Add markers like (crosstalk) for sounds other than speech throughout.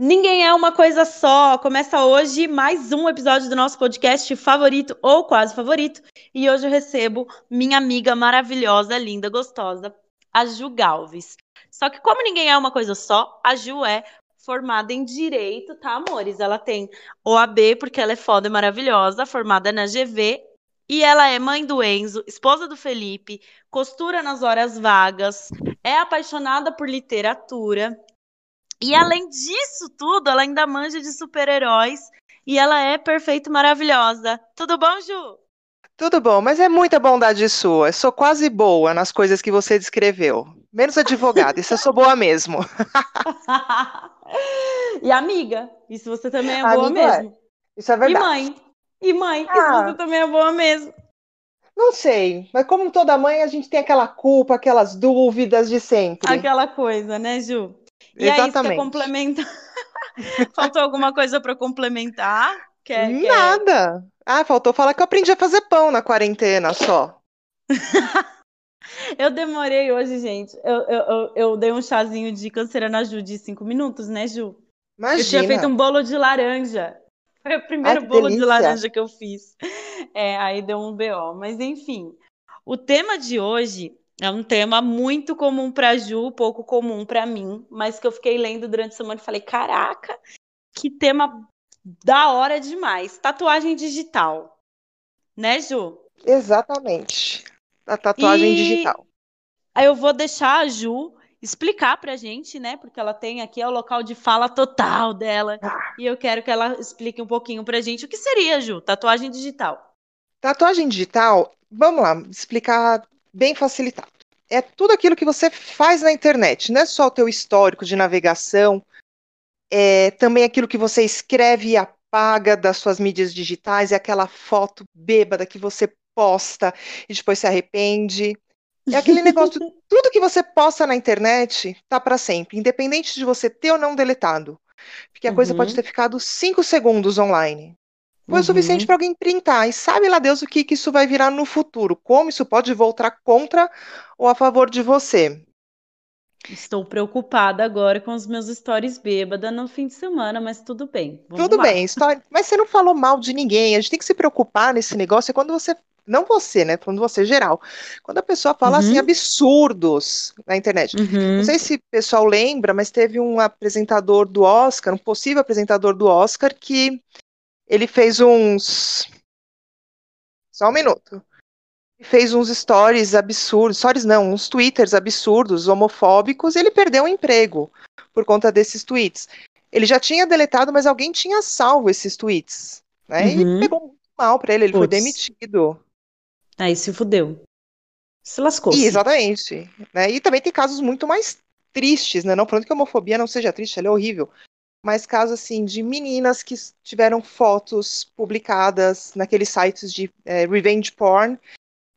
Ninguém é uma coisa só. Começa hoje mais um episódio do nosso podcast favorito ou quase favorito. E hoje eu recebo minha amiga maravilhosa, linda, gostosa, a Ju Galves. Só que como ninguém é uma coisa só, a Ju é formada em direito, tá, amores? Ela tem OAB porque ela é foda e maravilhosa, formada na GV e ela é mãe do Enzo, esposa do Felipe, costura nas horas vagas, é apaixonada por literatura e além disso tudo, ela ainda manja de super-heróis e ela é perfeita e maravilhosa. Tudo bom, Ju? Tudo bom, mas é muita bondade sua. Eu sou quase boa nas coisas que você descreveu. Menos advogada, isso eu sou boa mesmo. (laughs) e amiga, isso você também é boa amiga é. mesmo. É. Isso é verdade. E mãe. E mãe, ah. isso você também é boa mesmo. Não sei, mas como toda mãe, a gente tem aquela culpa, aquelas dúvidas de sempre. Aquela coisa, né, Ju? E Exatamente. aí, você complementa. (laughs) Faltou alguma coisa para complementar? Quer, Nada. Quer... Ah, faltou falar que eu aprendi a fazer pão na quarentena só. (laughs) eu demorei hoje, gente. Eu, eu, eu, eu, dei um chazinho de canseira na Ju de cinco minutos, né, Ju? Imagina. Eu tinha feito um bolo de laranja. Foi o primeiro Ai, bolo delícia. de laranja que eu fiz. É, aí deu um BO. Mas enfim, o tema de hoje é um tema muito comum para Ju, pouco comum para mim, mas que eu fiquei lendo durante a semana e falei: caraca, que tema da hora demais. Tatuagem digital. Né, Ju? Exatamente. A tatuagem e... digital. Aí eu vou deixar a Ju explicar pra gente, né? Porque ela tem aqui é o local de fala total dela. Ah. E eu quero que ela explique um pouquinho pra gente o que seria, Ju, tatuagem digital. Tatuagem digital, vamos lá, explicar bem facilitado. É tudo aquilo que você faz na internet, não é só o teu histórico de navegação, é também aquilo que você escreve e apaga das suas mídias digitais, é aquela foto bêbada que você posta e depois se arrepende. É aquele negócio, (laughs) tudo que você posta na internet tá para sempre, independente de você ter ou não deletado. Porque a uhum. coisa pode uhum. ter ficado cinco segundos online. Foi uhum. o suficiente para alguém printar. E sabe lá Deus o que, que isso vai virar no futuro? Como isso pode voltar contra ou a favor de você? Estou preocupada agora com os meus stories bêbada no fim de semana, mas tudo bem. tudo lá. bem, história... (laughs) mas você não falou mal de ninguém. A gente tem que se preocupar nesse negócio é quando você. Não você, né? Quando você geral. Quando a pessoa fala assim, uhum. assim absurdos na internet. Uhum. Não sei se o pessoal lembra, mas teve um apresentador do Oscar, um possível apresentador do Oscar, que ele fez uns. Só um minuto. Ele fez uns stories absurdos, stories não, uns twitters absurdos, homofóbicos, e ele perdeu o emprego por conta desses tweets. Ele já tinha deletado, mas alguém tinha salvo esses tweets. Né? Uhum. E pegou muito mal para ele, ele Puts. foi demitido. Aí se fudeu. Se lascou. Exatamente. Né? E também tem casos muito mais tristes, né? Não falando que a homofobia não seja triste, ela é horrível mas casos assim de meninas que tiveram fotos publicadas naqueles sites de é, revenge porn,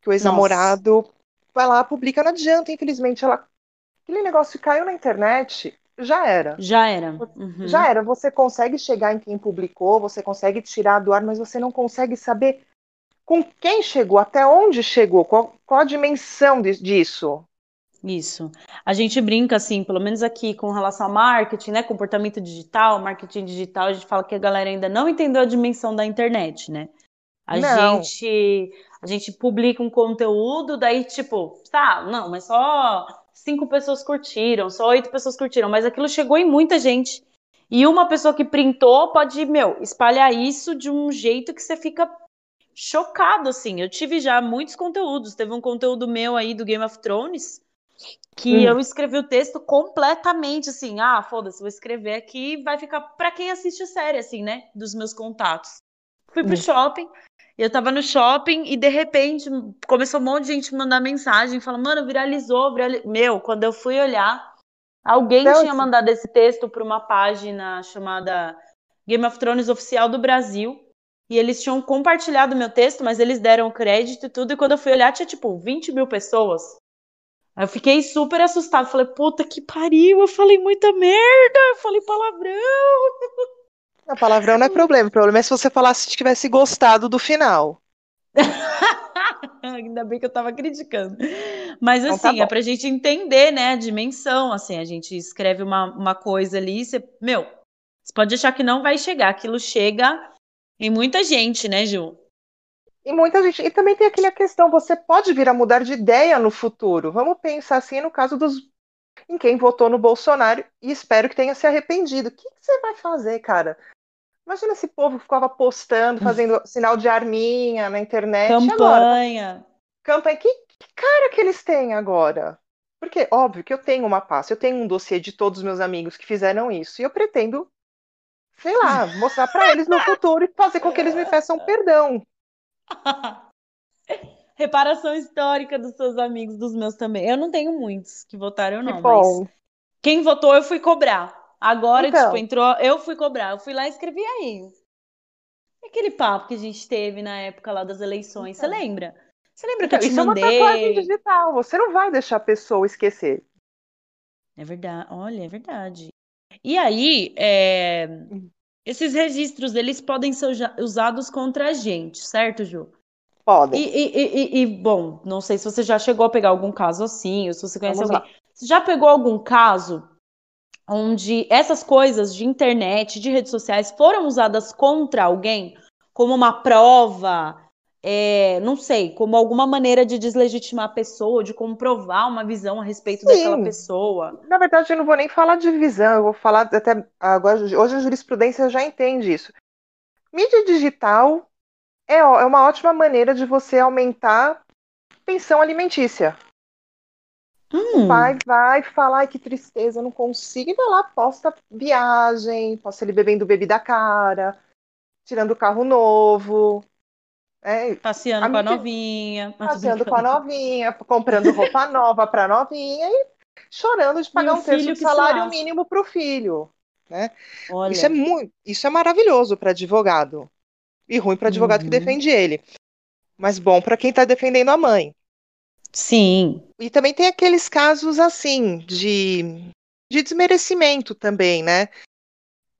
que o ex-namorado vai lá, publica, não adianta, infelizmente, ela aquele negócio caiu na internet, já era. Já era. Uhum. Já era. Você consegue chegar em quem publicou, você consegue tirar do ar, mas você não consegue saber com quem chegou, até onde chegou, qual, qual a dimensão de, disso. Isso. A gente brinca, assim, pelo menos aqui com relação ao marketing, né? Comportamento digital, marketing digital, a gente fala que a galera ainda não entendeu a dimensão da internet, né? A não. gente a gente publica um conteúdo, daí, tipo, tá, não, mas só cinco pessoas curtiram, só oito pessoas curtiram, mas aquilo chegou em muita gente. E uma pessoa que printou pode, meu, espalhar isso de um jeito que você fica chocado, assim. Eu tive já muitos conteúdos. Teve um conteúdo meu aí do Game of Thrones que hum. eu escrevi o texto completamente assim, ah, foda-se, vou escrever aqui, vai ficar para quem assiste a série, assim, né, dos meus contatos. Fui pro hum. shopping, eu tava no shopping e de repente começou um monte de gente mandar mensagem, falando, mano, viralizou, viralizou. Meu, quando eu fui olhar, alguém então, tinha mandado esse texto para uma página chamada Game of Thrones Oficial do Brasil. E eles tinham compartilhado meu texto, mas eles deram crédito e tudo. E quando eu fui olhar, tinha tipo 20 mil pessoas. Eu fiquei super assustada. Falei, puta que pariu, eu falei muita merda, eu falei palavrão. (laughs) A palavrão não é problema. O problema é se você falasse se tivesse gostado do final. (laughs) Ainda bem que eu tava criticando. Mas então, tá assim, tá é pra gente entender, né, a dimensão. Assim, a gente escreve uma, uma coisa ali, você, meu, Você pode achar que não vai chegar, aquilo chega em muita gente, né, Ju? E muita gente. E também tem aquela questão, você pode vir a mudar de ideia no futuro. Vamos pensar assim no caso dos. em quem votou no Bolsonaro e espero que tenha se arrependido. O que, que você vai fazer, cara? Imagina esse povo que ficava postando, fazendo sinal de arminha na internet. Campanha. Agora, campanha. Que, que cara que eles têm agora? Porque, óbvio, que eu tenho uma pasta, eu tenho um dossiê de todos os meus amigos que fizeram isso, e eu pretendo, sei lá, mostrar para eles no futuro e fazer com que eles me peçam perdão. (laughs) Reparação histórica dos seus amigos, dos meus também. Eu não tenho muitos que votaram, não, que mas quem votou eu fui cobrar. Agora, então. tipo, entrou, eu fui cobrar, eu fui lá e escrevi aí. Aquele papo que a gente teve na época lá das eleições, então. você lembra? Você lembra que eu te Isso mandei? é uma tatuagem digital, você não vai deixar a pessoa esquecer. É verdade, olha, é verdade. E aí, é... Esses registros, eles podem ser usados contra a gente, certo, Ju? Podem. E, e, e, e, bom, não sei se você já chegou a pegar algum caso assim, ou se você conhece Vamos alguém. Lá. Você já pegou algum caso onde essas coisas de internet, de redes sociais, foram usadas contra alguém como uma prova é, não sei, como alguma maneira de deslegitimar a pessoa, de comprovar uma visão a respeito Sim. daquela pessoa. Na verdade, eu não vou nem falar de visão, eu vou falar até agora. Hoje a jurisprudência já entende isso. Mídia digital é, é uma ótima maneira de você aumentar pensão alimentícia. Hum. Vai, vai falar, ai que tristeza, não consigo. E vai lá, posta viagem, posta ele bebendo bebida cara, tirando o carro novo, é, passeando com a novinha. Passeando com a novinha, comprando roupa nova para a novinha e chorando de pagar um terço de salário mínimo para o filho. Né? Olha. Isso é muito, isso é maravilhoso para advogado e ruim para advogado uhum. que defende ele, mas bom para quem está defendendo a mãe. Sim. E também tem aqueles casos assim de, de desmerecimento também, né?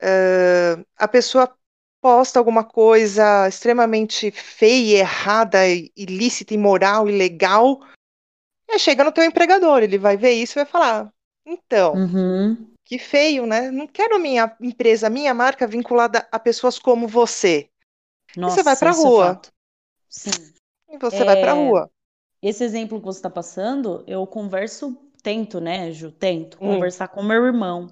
Uh, a pessoa posta alguma coisa extremamente feia, errada, ilícita, imoral, ilegal, e chega no teu empregador, ele vai ver isso e vai falar: então, uhum. que feio, né? Não quero minha empresa, minha marca vinculada a pessoas como você. Nossa, e você vai pra é rua. É Sim. E você é... vai pra rua. Esse exemplo que você está passando, eu converso, tento, né, Ju? Tento hum. conversar com meu irmão,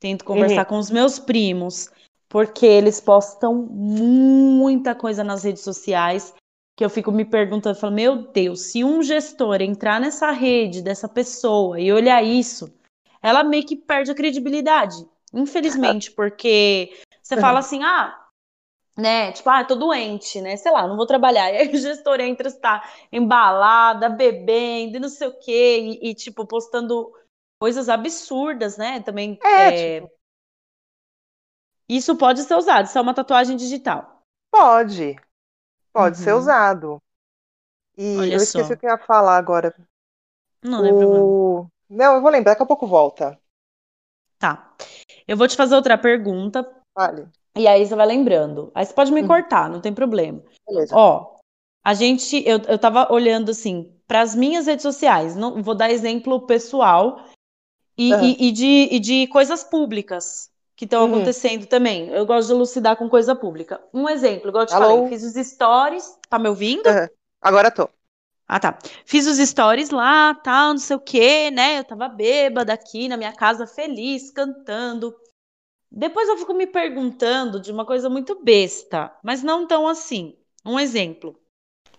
tento conversar uhum. com os meus primos porque eles postam muita coisa nas redes sociais que eu fico me perguntando, falo, meu Deus, se um gestor entrar nessa rede dessa pessoa e olhar isso, ela meio que perde a credibilidade, infelizmente, (laughs) porque você fala assim, ah, né, tipo, ah, tô doente, né, sei lá, não vou trabalhar, (laughs) e aí o gestor entra, está embalada, bebendo, não sei o quê, e, e tipo, postando coisas absurdas, né, também, é, é tipo isso pode ser usado, isso é uma tatuagem digital. Pode. Pode uhum. ser usado. E Olha eu esqueci só. o que eu ia falar agora. Não, não é problema. Não, eu vou lembrar, daqui a pouco volta. Tá. Eu vou te fazer outra pergunta. Vale. E aí você vai lembrando. Aí você pode me uhum. cortar, não tem problema. Beleza. Ó, a gente, eu, eu tava olhando assim, para as minhas redes sociais, não vou dar exemplo pessoal e, uhum. e, e, de, e de coisas públicas que estão uhum. acontecendo também. Eu gosto de elucidar com coisa pública. Um exemplo, igual eu te Alô? falei, fiz os stories. Tá me ouvindo? Uhum. Agora tô. Ah, tá. Fiz os stories lá, tal, não sei o quê, né? Eu tava bêbada aqui na minha casa, feliz, cantando. Depois eu fico me perguntando de uma coisa muito besta, mas não tão assim. Um exemplo.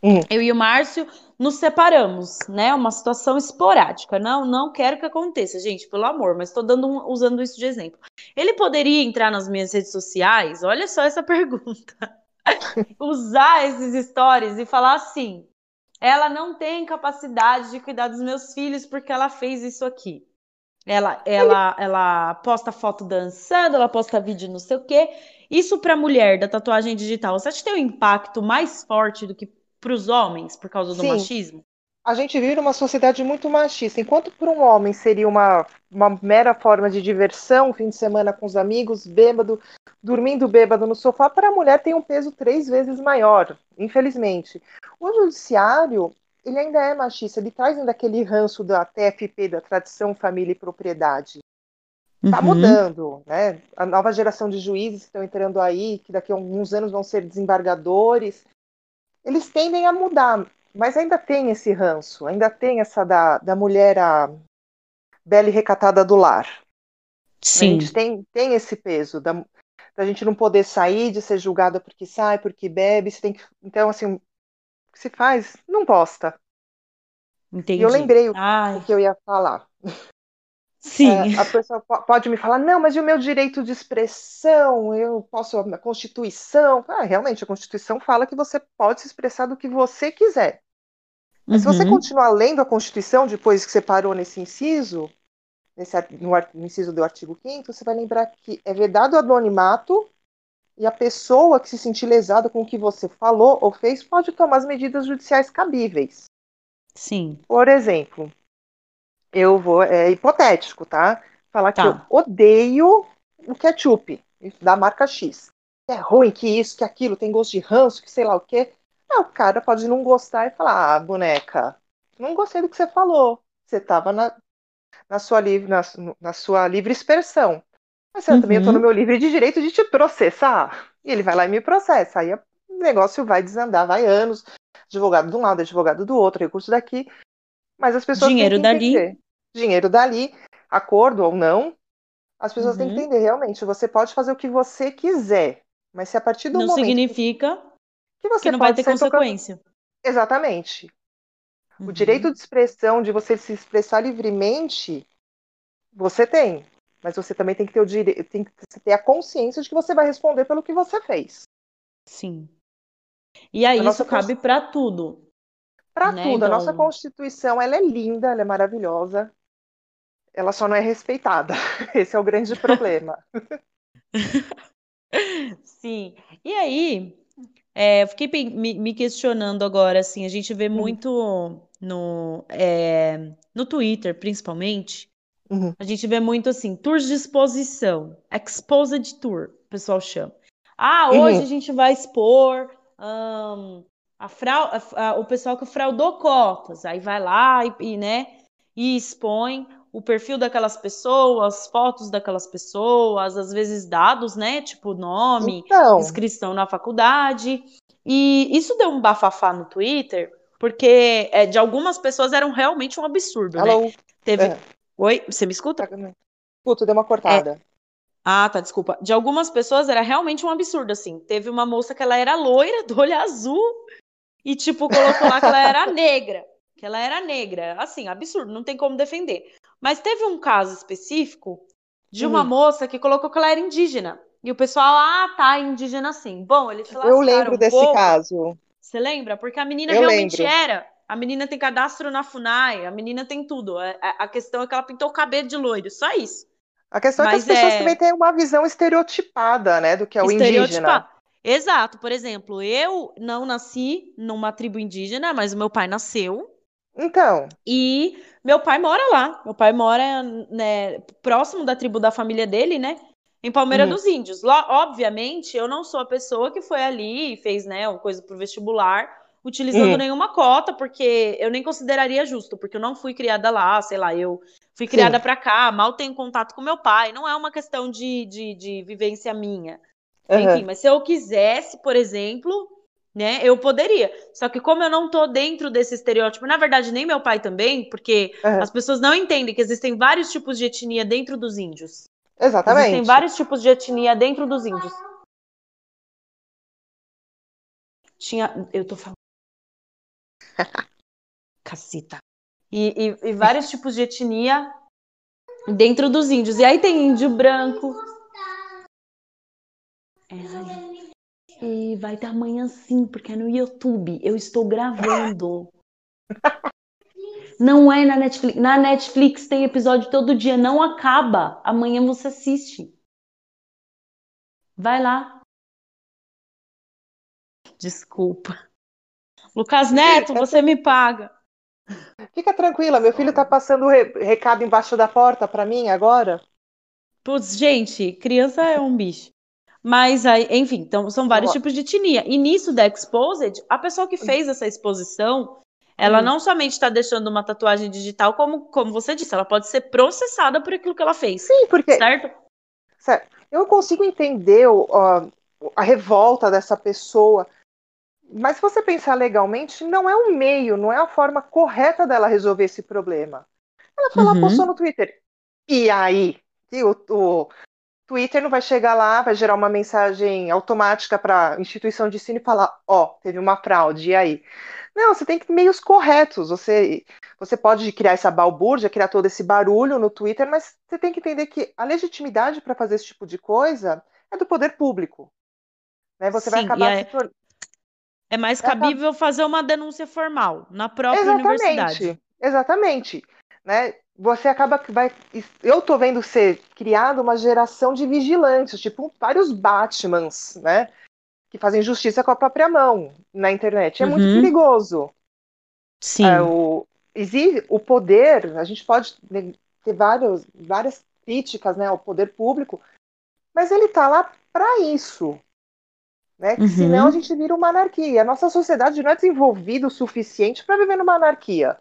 Uhum. Eu e o Márcio nos separamos, né? Uma situação esporádica. Não, não quero que aconteça, gente, pelo amor, mas estou um, usando isso de exemplo. Ele poderia entrar nas minhas redes sociais? Olha só essa (laughs) pergunta. Usar esses stories e falar assim: ela não tem capacidade de cuidar dos meus filhos porque ela fez isso aqui. Ela, ela, ela posta foto dançando, ela posta vídeo não sei o quê. Isso para mulher da tatuagem digital, você acha que tem um impacto mais forte do que para os homens por causa do Sim. machismo? A gente vive numa sociedade muito machista. Enquanto para um homem seria uma, uma mera forma de diversão, fim de semana com os amigos, bêbado, dormindo bêbado no sofá, para a mulher tem um peso três vezes maior, infelizmente. O judiciário, ele ainda é machista, ele traz ainda aquele ranço da TFP, da tradição, família e propriedade. Está Uhum. mudando, né? A nova geração de juízes que estão entrando aí, que daqui a alguns anos vão ser desembargadores, eles tendem a mudar, mas ainda tem esse ranço, ainda tem essa da, da mulher a bela e recatada do lar. A Sim. gente tem, tem esse peso da, da gente não poder sair, de ser julgada porque sai, porque bebe, você tem que, então assim, o que se faz? Não posta. Entendi. E eu lembrei o, o que eu ia falar. Sim. É, a pessoa po- pode me falar, não, mas e o meu direito de expressão? Eu posso, a Constituição. Ah, realmente, a Constituição fala que você pode se expressar do que você quiser. Mas se você Uhum. continuar lendo a Constituição depois que você parou nesse inciso, nesse, no, no inciso do artigo 5 você vai lembrar que é vedado o anonimato e a pessoa que se sentir lesada com o que você falou ou fez pode tomar as medidas judiciais cabíveis. Sim. Por exemplo, eu vou, é hipotético, tá? Falar que Tá. eu odeio o ketchup da marca X. Que é ruim, que isso, que aquilo, tem gosto de ranço, que sei lá o quê. Aí o cara pode não gostar e falar, ah, boneca, não gostei do que você falou. Você estava na, na, sua livre, na, na sua livre expressão. Mas eu também estou no Uhum. meu livre de direito de te processar. E ele vai lá e me processa. Aí o negócio vai desandar, vai anos. Advogado de um lado, advogado do outro, recurso daqui. Mas as pessoas Dinheiro que dali. Dinheiro dali, acordo ou não. As pessoas têm que Uhum. entender, realmente, você pode fazer o que você quiser. Mas se a partir do Não momento significa que você que não vai ter sair tocando... consequência. Exatamente. Uhum. O direito de expressão, de você se expressar livremente, você tem. Mas você também tem que ter o direito, tem que ter a consciência de que você vai responder pelo que você fez. Sim. E aí A isso cabe para tudo. Para Né, tudo, a nossa então- Constituição, ela é linda, ela é maravilhosa. Ela só não é respeitada. (laughs) Esse é o grande problema. (laughs) Sim. E aí, é, eu fiquei me, me questionando agora, assim, a gente vê muito no, é, no Twitter, principalmente, Uhum. a gente vê muito assim, tours de exposição, exposed tour, o pessoal chama. Ah, hoje Uhum. a gente vai expor ahn, a frau, a- a- o pessoal que fraudou cotas, aí vai lá e, e, né, e expõe o perfil daquelas pessoas, fotos daquelas pessoas, às vezes dados, né, tipo nome, Então, inscrição na faculdade. E isso deu um bafafá no Twitter, porque é, de algumas pessoas era um- realmente um absurdo, né? alô? Teve. É. Oi, você me escuta? Puto, deu uma cortada. Ah, tá, desculpa. De algumas pessoas era realmente um absurdo, assim. Teve uma moça que ela era loira, do olho azul, e, tipo, colocou lá que ela era (laughs) negra. Que ela era negra. Assim, absurdo, não tem como defender. Mas teve um caso específico de uma Uhum. moça que colocou que ela era indígena. E o pessoal, ah, tá, indígena sim. Bom, eles se Eu lembro um desse pouco. caso. Você lembra? Porque a menina Eu realmente lembro. era. A menina tem cadastro na FUNAI, a menina tem tudo. A, a- a questão é que ela pintou o cabelo de loiro, só isso. A questão é Mas que as pessoas é- também têm uma visão estereotipada, né, do que é o indígena. Exato. Por exemplo, eu não nasci numa tribo indígena, mas o meu pai nasceu. Então, E meu pai mora lá. Meu pai mora, né, próximo da tribo da família dele, né? Em Palmeira Uhum. dos Índios. Lá, obviamente, eu não sou a pessoa que foi ali e fez, né, uma coisa pro vestibular, utilizando Uhum. nenhuma cota, porque eu nem consideraria justo, porque eu não fui criada lá, sei lá, eu fui criada pra cá, mal tenho contato com meu pai. Não é uma questão de, de, de vivência minha. aham. Enfim, mas se eu quisesse, por exemplo, né, eu poderia. Só que como eu não tô dentro desse estereótipo, na verdade, nem meu pai também, porque Aham. as pessoas não entendem que existem vários tipos de etnia dentro dos índios. Exatamente. Existem vários tipos de etnia dentro dos índios. Tinha. Eu tô falando. (laughs) Cacita. E, e- e vários tipos de etnia dentro dos índios. E aí tem índio branco. É. E vai ter amanhã sim, porque é no YouTube. Eu estou gravando. (laughs) Não é na Netflix. Na Netflix tem episódio todo dia, não acaba. Amanhã você assiste. Vai lá. Desculpa. Lucas Neto, você me paga. Fica tranquila, meu filho tá passando o re- recado embaixo da porta pra mim agora. Putz, gente, criança é um bicho. Mas aí, enfim, então são vários Ó. tipos de etnia. E nisso da Exposed, a pessoa que fez essa exposição, ela uhum. não somente está deixando uma tatuagem digital, como, como você disse, ela pode ser processada por aquilo que ela fez. Sim, porque. Certo? certo. Eu consigo entender ó, a revolta dessa pessoa. Mas se você pensar legalmente, não é um meio, não é a forma correta dela resolver esse problema. Ela foi lá, uhum. postou no Twitter. E aí? E o, o Twitter não vai chegar lá, vai gerar uma mensagem automática para a instituição de ensino e falar: ó, oh, teve uma fraude, e aí? Não, você tem que meios corretos. Você, você pode criar essa balbúrdia, criar todo esse barulho no Twitter, mas você tem que entender que a legitimidade para fazer esse tipo de coisa é do poder público. Né? Você Sim, vai acabar é, se É mais cabível fazer uma denúncia formal na própria Exatamente. universidade. Exatamente. Né? Você acaba que vai. Eu tô vendo ser criada uma geração de vigilantes, tipo vários Batmans, né? Que fazem justiça com a própria mão na internet. É uhum. muito perigoso. Sim. É, o, existe, o poder, a gente pode ter vários, várias críticas né, ao poder público, mas ele está lá para isso. Né? Uhum. Senão a gente vira uma anarquia. A nossa sociedade não é desenvolvida o suficiente para viver numa anarquia.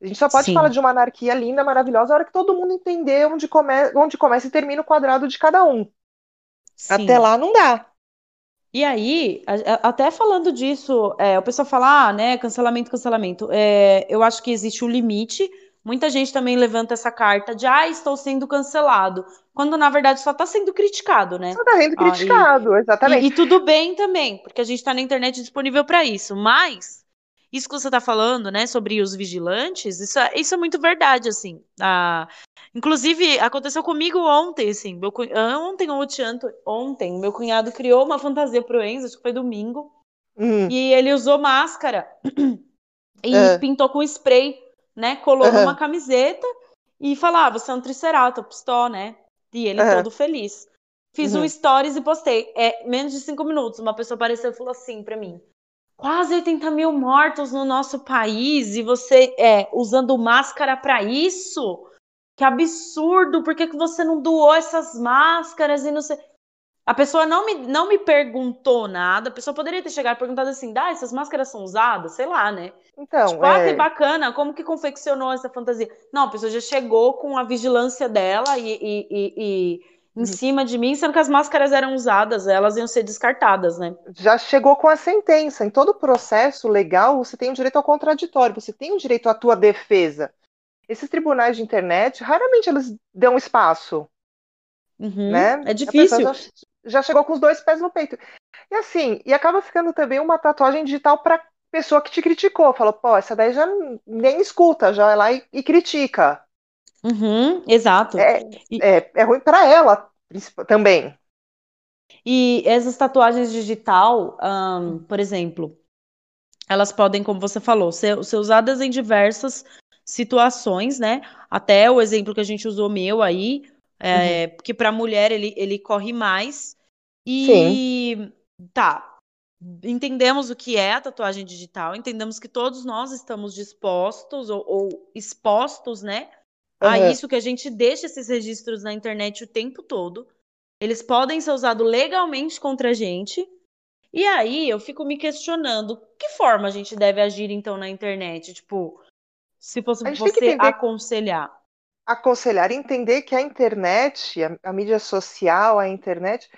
A gente só pode Sim. falar de uma anarquia linda, maravilhosa, a hora que todo mundo entender onde, come onde começa e termina o quadrado de cada um. Sim. Até lá não dá. E aí, até falando disso, é, o pessoal fala, ah, né, cancelamento, cancelamento. É, eu acho que existe um limite. Muita gente também levanta essa carta de, ah, estou sendo cancelado. Quando, na verdade, só está sendo criticado, né? Só está sendo criticado, ah, e, exatamente. E, e, tudo bem também, porque a gente está na internet disponível para isso. Mas isso que você está falando, né, sobre os vigilantes, isso, é, isso é muito verdade, assim. Ah, inclusive, aconteceu comigo ontem, assim, meu, ontem ou ontem, meu cunhado criou uma fantasia pro Enzo, acho que foi domingo, uhum. e ele usou máscara e é. pintou com spray, né, colou uhum. numa camiseta e falava, ah, você é um triceratops, tó, né, e ele uhum. todo feliz. Fiz um uhum. stories e postei. É, menos de cinco minutos, uma pessoa apareceu e falou assim para mim: quase 80 mil mortos no nosso país e você é, usando máscara para isso? Que absurdo! Por que, que você não doou essas máscaras e não sei. A pessoa não me, não me perguntou nada. A pessoa poderia ter chegado e perguntado assim: ah, essas máscaras são usadas? Sei lá, né? Então. Tipo, é... ah, que bacana, como que confeccionou essa fantasia? Não, a pessoa já chegou com a vigilância dela e, e, e, e em uhum. cima de mim, sendo que as máscaras eram usadas, elas iam ser descartadas, né? Já chegou com a sentença. Em todo processo legal, você tem o direito ao contraditório, você tem o direito à tua defesa. Esses tribunais de internet, raramente eles dão espaço. Uhum. Né? É difícil. Já, já, chegou com os dois pés no peito. E assim, e acaba ficando também uma tatuagem digital para pessoa que te criticou. Falou, pô, essa daí já nem escuta, já vai lá e, e critica. Uhum, exato. É, e... é, é ruim para ela também. E essas tatuagens digital, um, por exemplo, elas podem, como você falou, ser, ser usadas em diversas situações, né? Até o exemplo que a gente usou meu aí, é, uhum. que para mulher ele, ele corre mais. E Sim. tá, entendemos o que é a tatuagem digital, entendemos que todos nós estamos dispostos ou, ou expostos, né, uhum. a isso que a gente deixa esses registros na internet o tempo todo. Eles podem ser usados legalmente contra a gente. E aí eu fico me questionando, que forma a gente deve agir então na internet? Tipo, se fosse você aconselhar. Aconselhar, entender que a internet, a, a mídia social, a internet.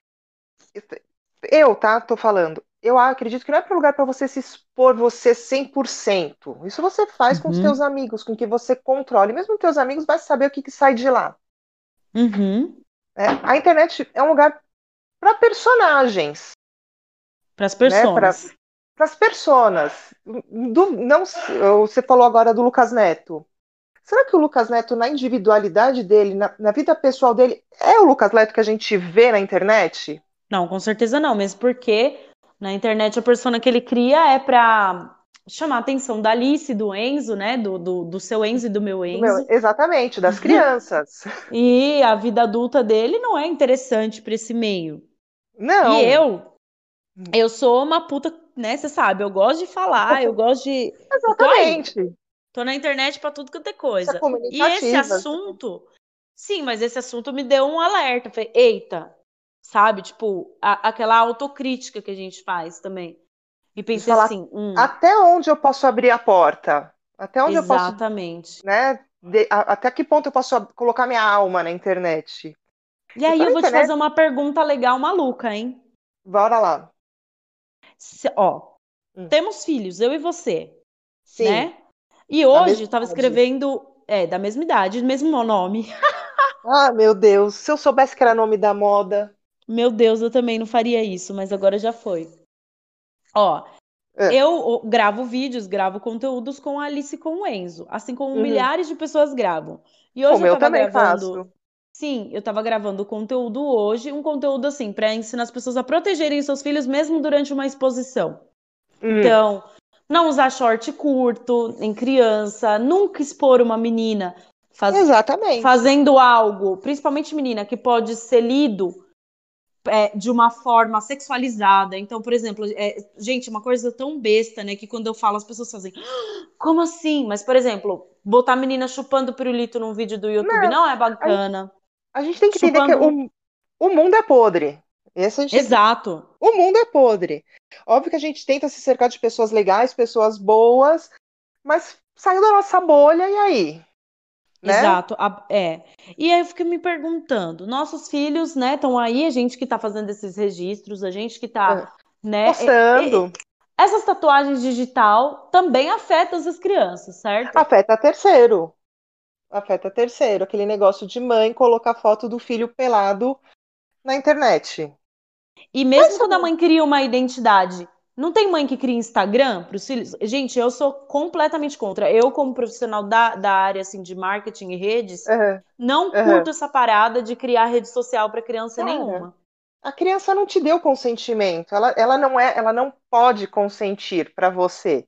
Eu, tá? Tô falando eu acredito que não é para lugar para você se expor você 100%. Isso você faz uhum. com os uhum. teus amigos, com que você controle. Mesmo os teus amigos vai saber o que, que sai de lá. Uhum. É, a internet é um lugar para personagens. Para as pessoas. Né? Para as personas. Do, não, você falou agora do Lucas Neto. Será que o Lucas Neto, na individualidade dele, na, na vida pessoal dele, é o Lucas Neto que a gente vê na internet? Não, com certeza não, mesmo porque na internet, a persona que ele cria é para chamar a atenção da Alice, do Enzo, né? Do, do, do seu Enzo e do meu Enzo. Meu, exatamente, das (laughs) crianças. e a vida adulta dele não é interessante para esse meio. Não. E eu, eu sou uma puta, né? Você sabe, eu gosto de falar, eu (laughs) gosto de. Exatamente. Tô, tô na internet para tudo quanto é coisa. É e esse assunto. Sim, mas esse assunto me deu um alerta. Falei, eita, sabe? Tipo, a, aquela autocrítica que a gente faz também. E pensei falar, assim, hum, até onde eu posso abrir a porta? Até onde exatamente. eu posso, né? De, a, até que ponto eu posso colocar minha alma na internet? E aí eu vou internet... te fazer uma pergunta legal maluca, hein? Bora lá. Se, ó, hum. temos filhos, eu e você. Sim. Né? E hoje eu tava escrevendo, é, da mesma idade, mesmo nome. (laughs) ah, meu Deus, se eu soubesse que era nome da moda. Meu Deus, eu também não faria isso, mas agora já foi. Ó, é. eu gravo vídeos, gravo conteúdos com a Alice e com o Enzo, assim como uhum. milhares de pessoas gravam. E hoje o eu tava também gravando. Faço. Sim, eu tava gravando conteúdo hoje, um conteúdo assim, para ensinar as pessoas a protegerem seus filhos mesmo durante uma exposição. Uhum. Então, não usar short curto em criança, nunca expor uma menina faz... Exatamente. fazendo algo, principalmente menina, que pode ser lido é, de uma forma sexualizada. Então, por exemplo, é, gente, uma coisa tão besta, né? Que quando eu falo, as pessoas fazem, ah, como assim? Mas, por exemplo, botar a menina chupando pirulito num vídeo do YouTube não, não é bacana. A gente, a gente tem que chupando... entender que o, o mundo é podre. Esse Exato. O mundo é podre. Óbvio que a gente tenta se cercar de pessoas legais, pessoas boas, mas saiu da nossa bolha e aí? Né? Exato, é. E aí eu fiquei me perguntando, nossos filhos, né, estão aí, a gente que está fazendo esses registros, a gente que está, é. né, postando. essas tatuagens digital também afetam as crianças, certo? Afeta terceiro. Afeta terceiro, aquele negócio de mãe colocar foto do filho pelado na internet. E mesmo Mas, quando a mãe cria uma identidade não tem mãe que cria Instagram para os filhos? Gente, eu sou completamente contra. Eu, como profissional da, da área assim, de marketing e redes, uhum. não uhum. curto essa parada de criar rede social para criança Cara, nenhuma. A criança não te deu consentimento. Ela, ela não é, ela não pode consentir para você.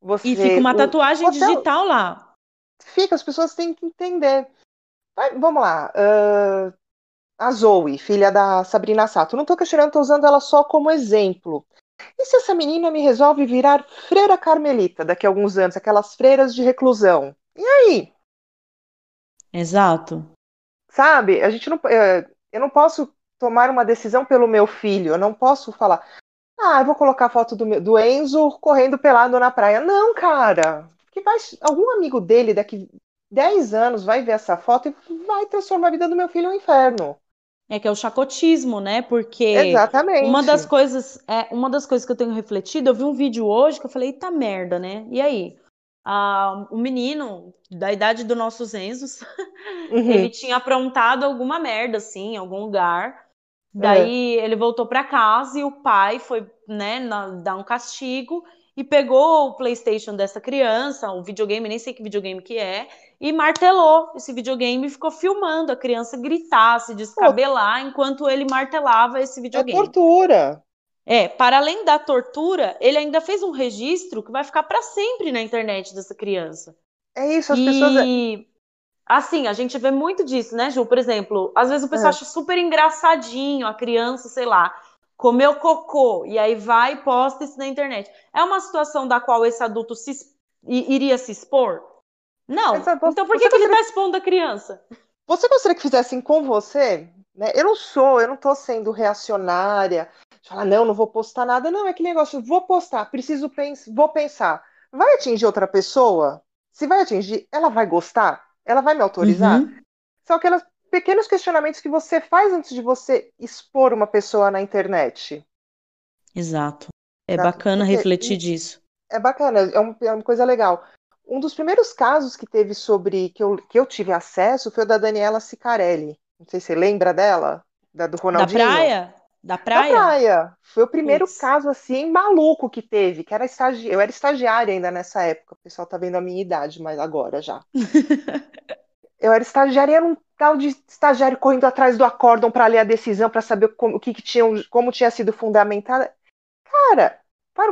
você. E fica uma tatuagem você, digital lá. Fica, as pessoas têm que entender. Vai, vamos lá. Uh, a Zoe, filha da Sabrina Sato. Não estou questionando, estou usando ela só como exemplo. E se essa menina me resolve virar freira carmelita daqui a alguns anos, aquelas freiras de reclusão? E aí? Exato. Sabe? A gente não, eh, eu não posso tomar uma decisão pelo meu filho. Eu não posso falar, ah, eu vou colocar a foto do, do Enzo correndo pelado na praia. Não, cara. Que vai, algum amigo dele daqui 10 anos vai ver essa foto e vai transformar a vida do meu filho em um inferno. É que é o chacotismo, né? Porque Exatamente. uma das coisas, é, uma das coisas que eu tenho refletido, eu vi um vídeo hoje que eu falei, eita merda, né? E aí? Ah, o menino da idade dos nossos Enzos, (laughs) uhum. ele tinha aprontado alguma merda, assim, em algum lugar. Daí é. ele voltou para casa e o pai foi, né, na, dar um castigo e pegou o PlayStation dessa criança, um videogame, nem sei que videogame que é, e martelou esse videogame e ficou filmando a criança gritar, se descabelar, Pô. enquanto ele martelava esse é videogame. É tortura. É, para além da tortura, ele ainda fez um registro que vai ficar para sempre na internet dessa criança. É isso, as e... pessoas. É assim, a gente vê muito disso, né, Ju? Por exemplo, às vezes o pessoal é. acha super engraçadinho a criança, sei lá, comeu cocô, e aí vai e posta isso na internet. É uma situação da qual esse adulto se, iria se expor? Não. Você, então por que, que ele está expondo a criança? Você gostaria que fizessem com você? Né? Eu não sou, eu não estou sendo reacionária. Falar, não, não vou postar nada. Não, é que negócio, vou postar, preciso pensar, vou pensar. Vai atingir outra pessoa? Se vai atingir, ela vai gostar? Ela vai me autorizar? Uhum. São aquelas pequenos questionamentos que você faz antes de você expor uma pessoa na internet. Exato. É bacana Porque, refletir disso. É bacana, é, um, é, uma coisa legal. Um dos primeiros casos que teve sobre que eu, que eu tive acesso foi o da Daniela Sicarelli. Não sei se você lembra dela, da do Ronaldinho. Da praia? Da praia? Da praia. Foi o primeiro Puts. caso assim maluco que teve, que era estagi... eu era estagiária ainda nessa época. O pessoal tá vendo a minha idade, mas agora já. (laughs) eu era estagiária, era um tal de estagiário correndo atrás do acórdão para ler a decisão, para saber como, o que, que tinha, como tinha sido fundamentada. Cara,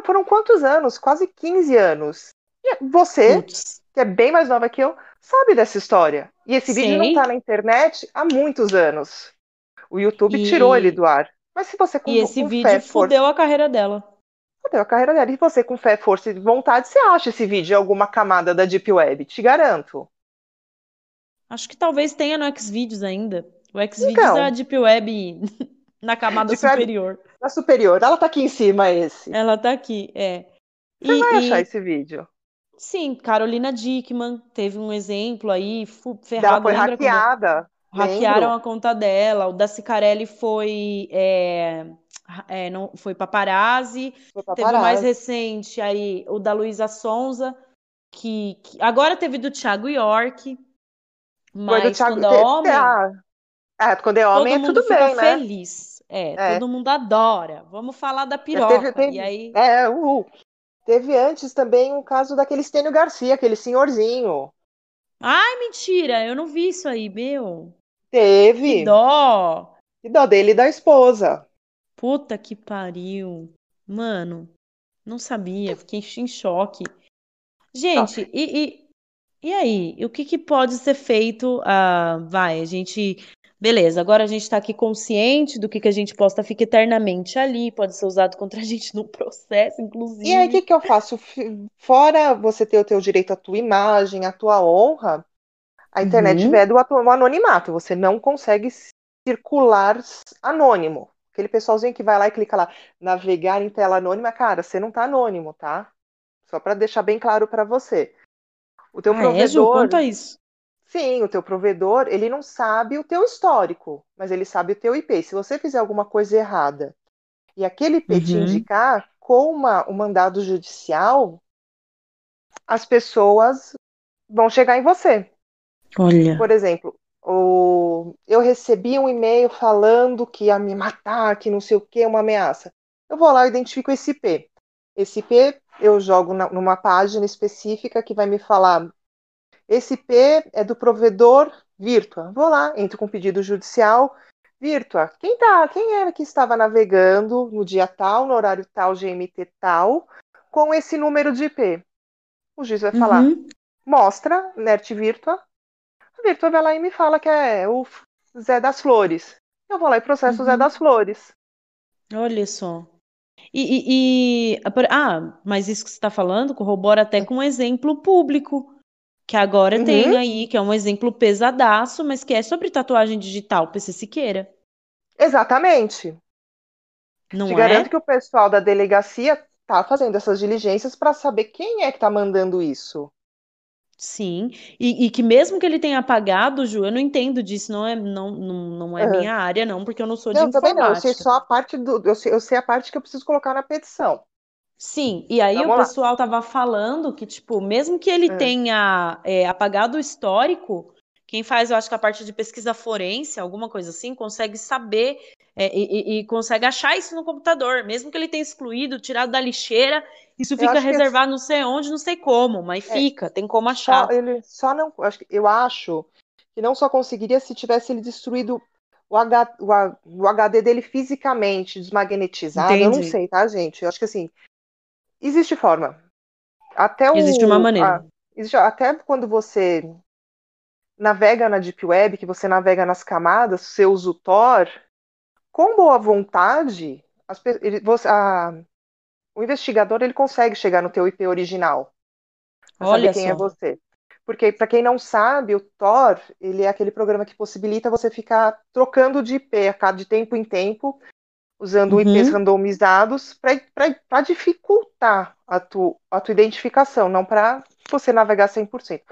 foram quantos anos? Quase 15 anos. Você, que é bem mais nova que eu, sabe dessa história. E esse Sim. vídeo não tá na internet há muitos anos. O YouTube e... tirou ele do ar. Mas se você com, E esse com vídeo fé, fudeu força... a carreira dela. Fudeu a carreira dela. E você com fé, força e vontade, você acha esse vídeo em alguma camada da Deep Web? Te garanto. Acho que talvez tenha no Xvideos ainda. O Xvideos então, é a Deep Web (laughs) Na camada superior. Na superior. Ela tá aqui em cima, esse. Ela tá aqui, é. Você e, vai achar e... esse vídeo. Sim, Carolina Dickman teve um exemplo aí, ferrado. Ela foi hackeada. Hackearam Lembro. a conta dela. O da Cicarelli foi. É, é, não, foi paparazzi. foi paparazzi. Teve o mais recente aí, o da Luísa Sonza, que, que, agora teve do Thiago York. Mas do Thiago, quando é homem. É, quando é homem todo é mundo tudo fica bem, né? feliz. É, é, todo mundo adora. Vamos falar da piroca. Teve, teve, e aí... É, uh, teve antes também um caso daquele Estênio Garcia, aquele senhorzinho. Ai, mentira, eu não vi isso aí, meu. Teve. Que dó. Que dó dele e da esposa. Puta que pariu. Mano, não sabia, fiquei em choque. Gente, e, e, e aí? O que, que pode ser feito? Uh, vai, a gente Beleza, agora a gente está aqui consciente do que, que a gente posta, fica eternamente ali, pode ser usado contra a gente no processo, inclusive. E aí, o que, que eu faço? Fora você ter o teu direito à tua imagem, à tua honra, a internet uhum. veda o anonimato. Você não consegue circular anônimo. Aquele pessoalzinho que vai lá e clica lá, navegar em tela anônima, cara, você não tá anônimo, tá? Só para deixar bem claro para você. O teu ah, provedor. É, Ju, quanto a isso? Sim, o teu provedor, ele não sabe o teu histórico, mas ele sabe o teu IP. Se você fizer alguma coisa errada e aquele IP uhum. te indicar com uma, um mandado judicial, as pessoas vão chegar em você. Olha. Por exemplo, o... eu recebi um e-mail falando que ia me matar, que não sei o que, uma ameaça. Eu vou lá e identifico esse IP. Esse IP eu jogo na, numa página específica que vai me falar esse IP é do provedor Virtua. Vou lá, entro com pedido judicial. Virtua, quem, tá, quem era que estava navegando no dia tal, no horário tal, GMT tal, com esse número de IP? O juiz vai falar, uhum. mostra, NERT Virtua. A Virtua vai lá e me fala que é o Zé das Flores. Eu vou lá e processo uhum. o Zé uhum. das Flores. Olha só. E, e, e, ah, mas isso que você está falando corrobora até com um exemplo público que agora uhum. tem aí, que é um exemplo pesadaço, mas que é sobre tatuagem digital, PC Siqueira. Exatamente. Não Te é? garanto que o pessoal da delegacia tá fazendo essas diligências para saber quem é que tá mandando isso. Sim, e, e, que mesmo que ele tenha apagado, Ju, eu não entendo disso, não é, não, não, não é uhum. minha área, não, porque eu não sou de não, informática. Também não, eu sei só a parte do. Eu sei, eu sei a parte que eu preciso colocar na petição. Sim, e aí Vamos o pessoal lá. tava falando que, tipo, mesmo que ele é. tenha é, apagado o histórico, quem faz, eu acho que a parte de pesquisa forense, alguma coisa assim, consegue saber é, e, e, consegue achar isso no computador, mesmo que ele tenha excluído, tirado da lixeira, isso fica reservado não sei onde, não sei como, mas é, fica, tem como achar. Só, ele só não, eu acho que não só conseguiria se tivesse ele destruído o, H, o, o HD dele fisicamente, desmagnetizado, Entendi. eu não sei, tá, gente? Eu acho que assim, Existe forma. Até o, existe uma maneira. A, existe, até quando você navega na Deep Web, que você navega nas camadas, você usa o Tor, com boa vontade, as, ele, você, a, o investigador ele consegue chegar no teu IP original. Olha saber quem é só. é você. Porque, para quem não sabe, o Tor ele é aquele programa que possibilita você ficar trocando de IP a cada de tempo em tempo usando uhum. IPs randomizados para dificultar a, tu, a tua identificação, não para você navegar 100%.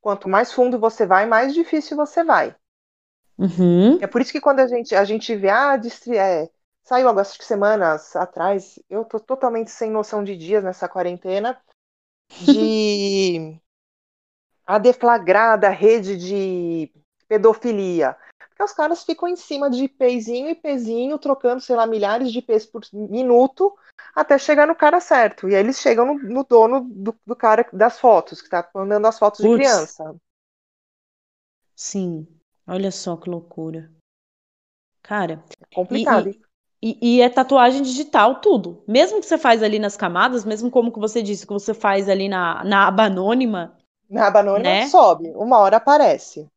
Quanto mais fundo você vai, mais difícil você vai. Uhum. É por isso que quando a gente, a gente vê, ah, distri, é, saiu algumas semanas atrás, eu tô totalmente sem noção de dias nessa quarentena, de (laughs) a deflagrada rede de pedofilia. Porque os caras ficam em cima de IPzinho e IPzinho, trocando, sei lá, milhares de IPs por minuto, até chegar no cara certo. E aí eles chegam no, no dono do, do, cara das fotos, que tá mandando as fotos Puts. de criança. Sim, olha só que loucura. Cara. É complicado. E, e, e, é tatuagem digital, tudo. Mesmo que você faz ali nas camadas, mesmo como que você disse, que você faz ali na, na aba anônima. Na aba anônima né? sobe, uma hora aparece.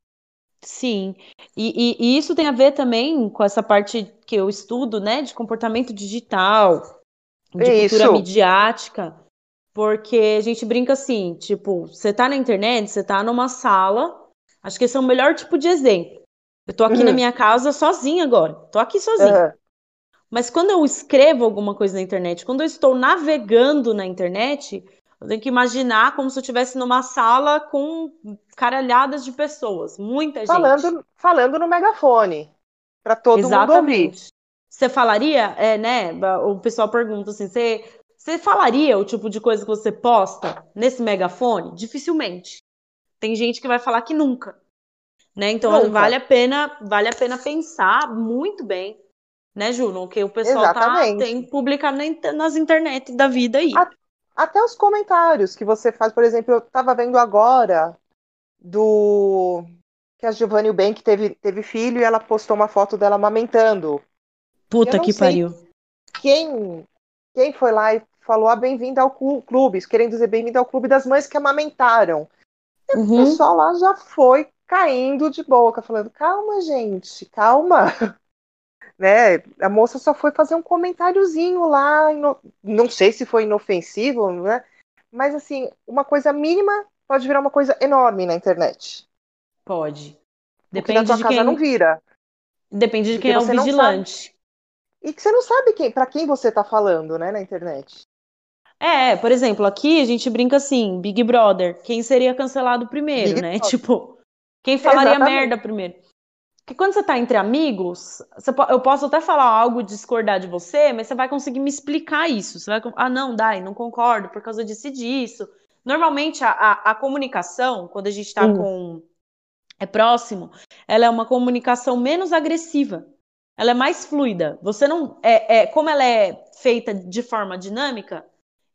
Sim, e, e, e, isso tem a ver também com essa parte que eu estudo, né, de comportamento digital, de isso. cultura midiática, porque a gente brinca assim, tipo, você tá na internet, você tá numa sala, acho que esse é o melhor tipo de exemplo. Eu tô aqui uhum. na minha casa sozinha agora, tô aqui sozinha. Uhum. Mas quando eu escrevo alguma coisa na internet, quando eu estou navegando na internet, eu tenho que imaginar como se eu estivesse numa sala com caralhadas de pessoas, muita falando, gente. Falando no megafone, para todo Exatamente. mundo ouvir. Você falaria, é, né? O pessoal pergunta assim: você, você falaria o tipo de coisa que você posta nesse megafone? Dificilmente. Tem gente que vai falar que nunca. Né? Então nunca. vale a pena, vale a pena pensar muito bem né, Ju? No que o pessoal tá, tem publicado nas internet da vida aí. Até os comentários que você faz, por exemplo, eu estava vendo agora do que a Giovanni Bank teve, teve filho e ela postou uma foto dela amamentando. Puta que pariu. Quem, quem foi lá e falou ah, bem-vinda ao clube, querendo dizer bem-vinda ao clube das mães que amamentaram. E uhum. o pessoal lá já foi caindo de boca, falando, calma, gente, calma. (laughs) né? A moça só foi fazer um comentáriozinho lá, não sei se foi inofensivo, né? Mas assim, uma coisa mínima pode virar uma coisa enorme na internet. Pode. Depende na tua de casa quem... não vira. Depende de quem é o vigilante. E que você não sabe quem, para quem você tá falando, né, na internet. É, por exemplo, aqui a gente brinca assim, Big Brother, quem seria cancelado primeiro, Big né? (laughs) Brother. Tipo, quem falaria Exatamente. merda primeiro. Porque quando você tá entre amigos, você, eu posso até falar algo discordar de você, mas você vai conseguir me explicar isso. Você vai, ah, não, Dai, não concordo por causa disso e disso. Normalmente a, a, a comunicação, quando a gente está uhum. com é próximo, ela é uma comunicação menos agressiva. Ela é mais fluida. Você não é, é como ela é feita de forma dinâmica,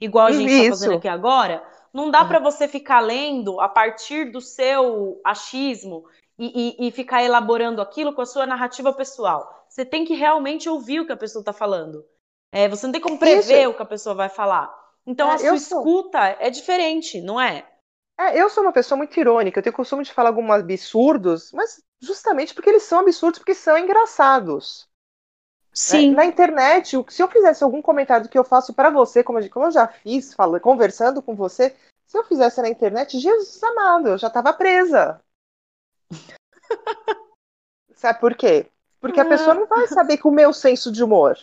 igual a gente está fazendo aqui agora, não dá uhum. para você ficar lendo a partir do seu achismo e, e, e, ficar elaborando aquilo com a sua narrativa pessoal. Você tem que realmente ouvir o que a pessoa está falando. É, você não tem como prever Isso. o que a pessoa vai falar. Então é, a sua escuta sou... é diferente, não é? É, eu sou uma pessoa muito irônica, eu tenho costume de falar alguns absurdos, mas justamente porque eles são absurdos, porque são engraçados. Sim. Na internet, se eu fizesse algum comentário que eu faço para você, como eu já fiz, falando, conversando com você, se eu fizesse na internet, Jesus amado, eu já estava presa. Sabe por quê? Porque a ah. pessoa não vai saber com o meu senso de humor.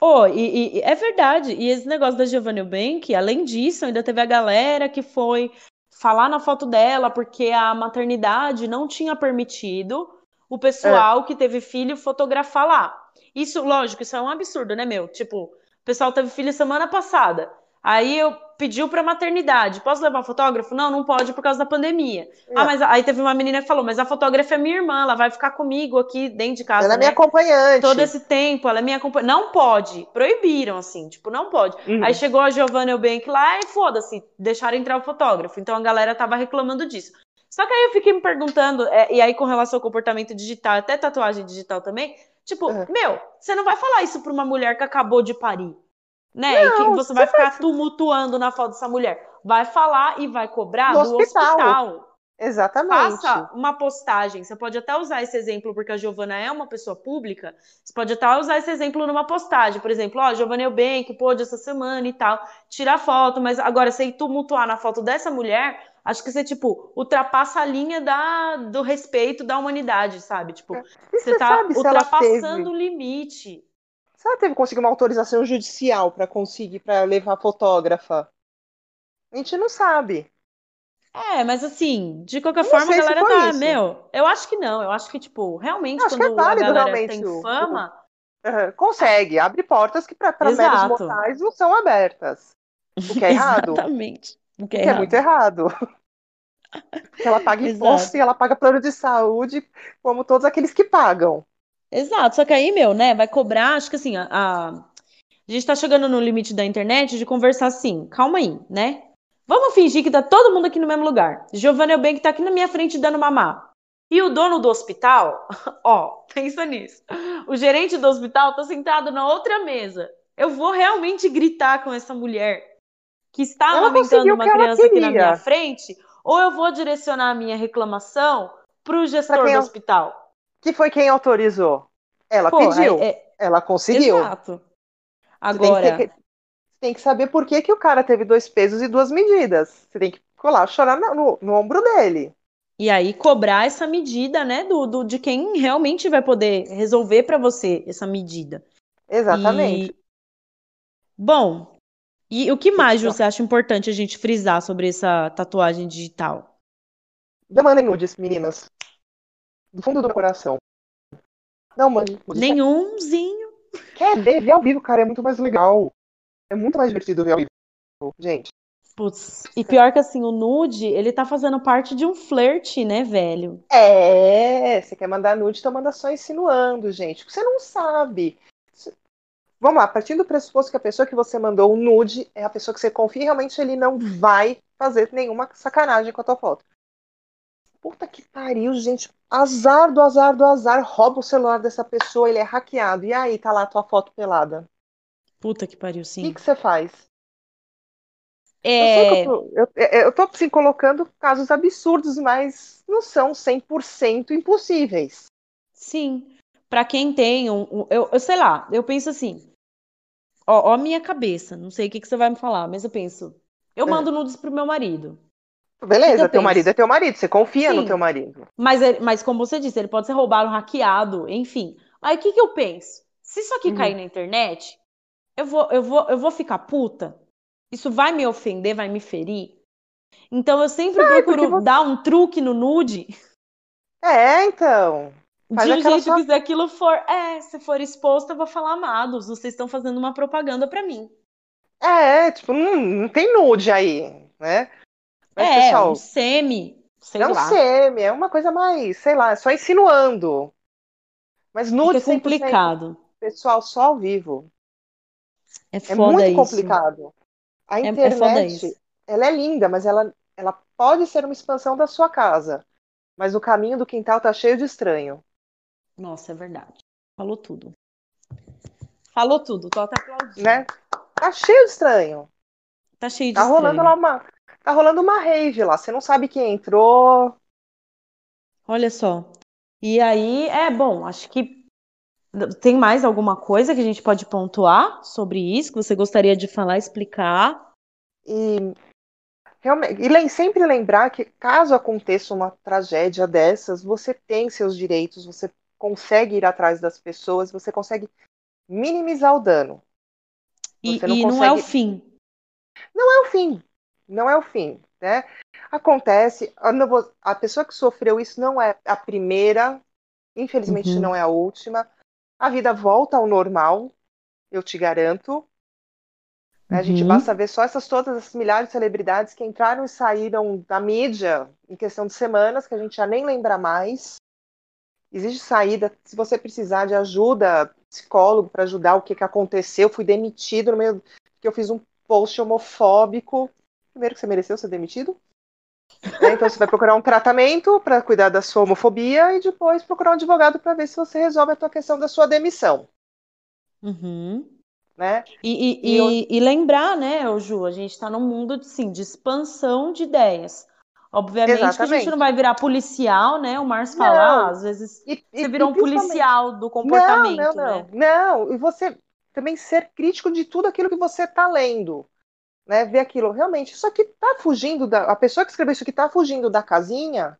Oh, e, e, é verdade. E esse negócio da Giovanni Bank, além disso, ainda teve a galera que foi falar na foto dela porque a maternidade não tinha permitido o pessoal é. que teve filho fotografar lá. Isso, lógico, isso é um absurdo, né, meu? Tipo, o pessoal teve filho semana passada. Aí eu pediu para maternidade, posso levar fotógrafo? Não, não pode por causa da pandemia. É. Ah, mas aí teve uma menina que falou, mas a fotógrafa é minha irmã, ela vai ficar comigo aqui dentro de casa. Ela é minha né? acompanhante. Todo esse tempo, ela é minha acompanhante. Não pode, proibiram assim, tipo, não pode. Uhum. Aí chegou a Giovanna Eubank lá e foda-se, deixaram entrar o fotógrafo. Então a galera tava reclamando disso. Só que aí eu fiquei me perguntando, é, e aí com relação ao comportamento digital, até tatuagem digital também, tipo, uhum. meu, você não vai falar isso pra uma mulher que acabou de parir né? Não, e que você vai ficar vai... tumultuando na foto dessa mulher. Vai falar e vai cobrar do, do hospital. hospital. Exatamente. Faça uma postagem. Você pode até usar esse exemplo, porque a Giovana é uma pessoa pública. Você pode até usar esse exemplo numa postagem. Por exemplo, ó, Giovana Eubank pôde essa semana e tal. Tirar foto, mas agora, se tumultuar na foto dessa mulher, acho que você, tipo, ultrapassa a linha da, do respeito da humanidade, sabe? Tipo, é. você, você tá ultrapassando o limite. Se ela teve que conseguir uma autorização judicial para conseguir, para levar fotógrafa, a gente não sabe. É, mas assim, de qualquer forma, a galera tá, isso. meu, eu acho que não, eu acho que, tipo, realmente, acho quando é válido, a galera tem fama. Uhum, consegue, abre portas que para meros mortais não são abertas. O que é (laughs) errado. Exatamente. O que é, o que é muito errado. (laughs) Porque ela paga imposto e ela paga plano de saúde, como todos aqueles que pagam. Exato, só que aí, meu, né, vai cobrar, acho que assim, a, a, gente tá chegando no limite da internet de conversar assim, calma aí, né? Vamos fingir que tá todo mundo aqui no mesmo lugar. Giovanna Eubank tá aqui na minha frente dando mamar. E o dono do hospital, (laughs) ó, pensa nisso. O gerente do hospital tá sentado na outra mesa. Eu vou realmente gritar com essa mulher que está ela amamentando uma criança aqui na minha frente, ou eu vou direcionar a minha reclamação pro gestor do hospital? Que foi quem autorizou? Ela Pô, pediu. É, é... Ela conseguiu. Exato. Agora. Você tem, que, tem que saber por que, que o cara teve dois pesos e duas medidas. Você tem que colar, chorar no, no, no ombro dele. E aí cobrar essa medida, né, do, do de quem realmente vai poder resolver para você essa medida. Exatamente. E... Bom, e o que mais Então. você acha importante a gente frisar sobre essa tatuagem digital? Demandem nudes, meninas. Do fundo do coração. Não, nudes. Nenhumzinho. Quer ver? Ver ao vivo, cara, é muito mais legal. É muito mais divertido ver ao vivo. Gente, Putz. E pior que assim, o nude, ele tá fazendo parte de um flerte, né, velho? é. Você quer mandar nude, então manda só insinuando, gente. Você não sabe. Vamos lá, partindo do pressuposto que a pessoa que você mandou o nude é a pessoa que você confia e realmente ele não vai fazer nenhuma sacanagem com a tua foto. Puta que pariu, gente. Azar do azar do azar. Rouba o celular dessa pessoa, ele é hackeado. E aí, tá lá a tua foto pelada. Puta que pariu, O que, sim. você faz? É, eu tô, eu, eu tô assim, colocando casos absurdos, mas não são 100% impossíveis. sim. Pra quem tem um, um- eu, eu sei lá, eu penso assim, ó, ó a minha cabeça, não sei o que que você vai me falar, mas eu penso, eu É. mando nudes pro meu marido. Beleza, eu teu penso? marido é teu marido, você confia no Sim. teu marido. Mas, ele- mas como você disse, ele pode ser roubado, hackeado, enfim. Aí o que que eu penso? Se isso aqui Uhum. cair na internet, eu vou, eu vou, eu vou ficar puta? Isso vai me ofender, vai me ferir? Então eu sempre procuro você- dar um truque no nude É, então. Faz de um jeito sua- que se aquilo for, é, se for exposto, eu vou falar amados, vocês estão fazendo uma propaganda pra mim. É, tipo, não, não tem nude aí, né? Mas, é, pessoal, um semi, sei não lá. semi, é uma coisa mais, sei lá, só insinuando. Mas nude Fica 100%, complicado. pessoal, só ao vivo. É É muito isso. complicado. A É, é internet, isso. ela é linda, mas ela, ela pode ser uma expansão da sua casa. Mas o caminho do quintal tá cheio de estranho, Nossa, é verdade. Falou tudo. Falou tudo, tô até aplaudindo. né? Tá cheio de estranho. Tá cheio de Tá rolando estranho. lá uma, tá rolando uma rave lá. Você não sabe quem entrou. Olha só. E aí, é bom, acho que tem mais alguma coisa que a gente pode pontuar sobre isso, que você gostaria de falar, explicar? E, e sempre lembrar que caso aconteça uma tragédia dessas, você tem seus direitos, você consegue ir atrás das pessoas, você consegue minimizar o dano. E, Você não e não é o consegue- fim. Não é o fim. Não é o fim, né? Acontece, vou- a pessoa que sofreu isso não é a primeira, infelizmente Uhum. não é a última. A vida volta ao normal, eu te garanto. A gente Uhum. basta ver só essas todas as milhares de celebridades que entraram e saíram da mídia em questão de semanas, que a gente já nem lembra mais. Existe saída, se você precisar de ajuda, psicólogo para ajudar o que, que aconteceu, fui demitido no meio que eu fiz um post homofóbico. Primeiro que você mereceu ser demitido. né? Então você vai procurar um tratamento para cuidar da sua homofobia e depois procurar um advogado para ver se você resolve a tua questão da sua demissão, Uhum. né? E, e, E eu- e- lembrar, né, Ju, a gente está num mundo sim, de expansão de ideias. Obviamente que a gente Exatamente. não vai virar policial, né? O Márcio Não. fala, às vezes E, você virou um policial do comportamento, não, não, né? não, não. E você também ser crítico de tudo aquilo que você está lendo. Né? Ver aquilo, realmente, isso aqui tá fugindo da. A pessoa que escreveu isso aqui tá fugindo da casinha,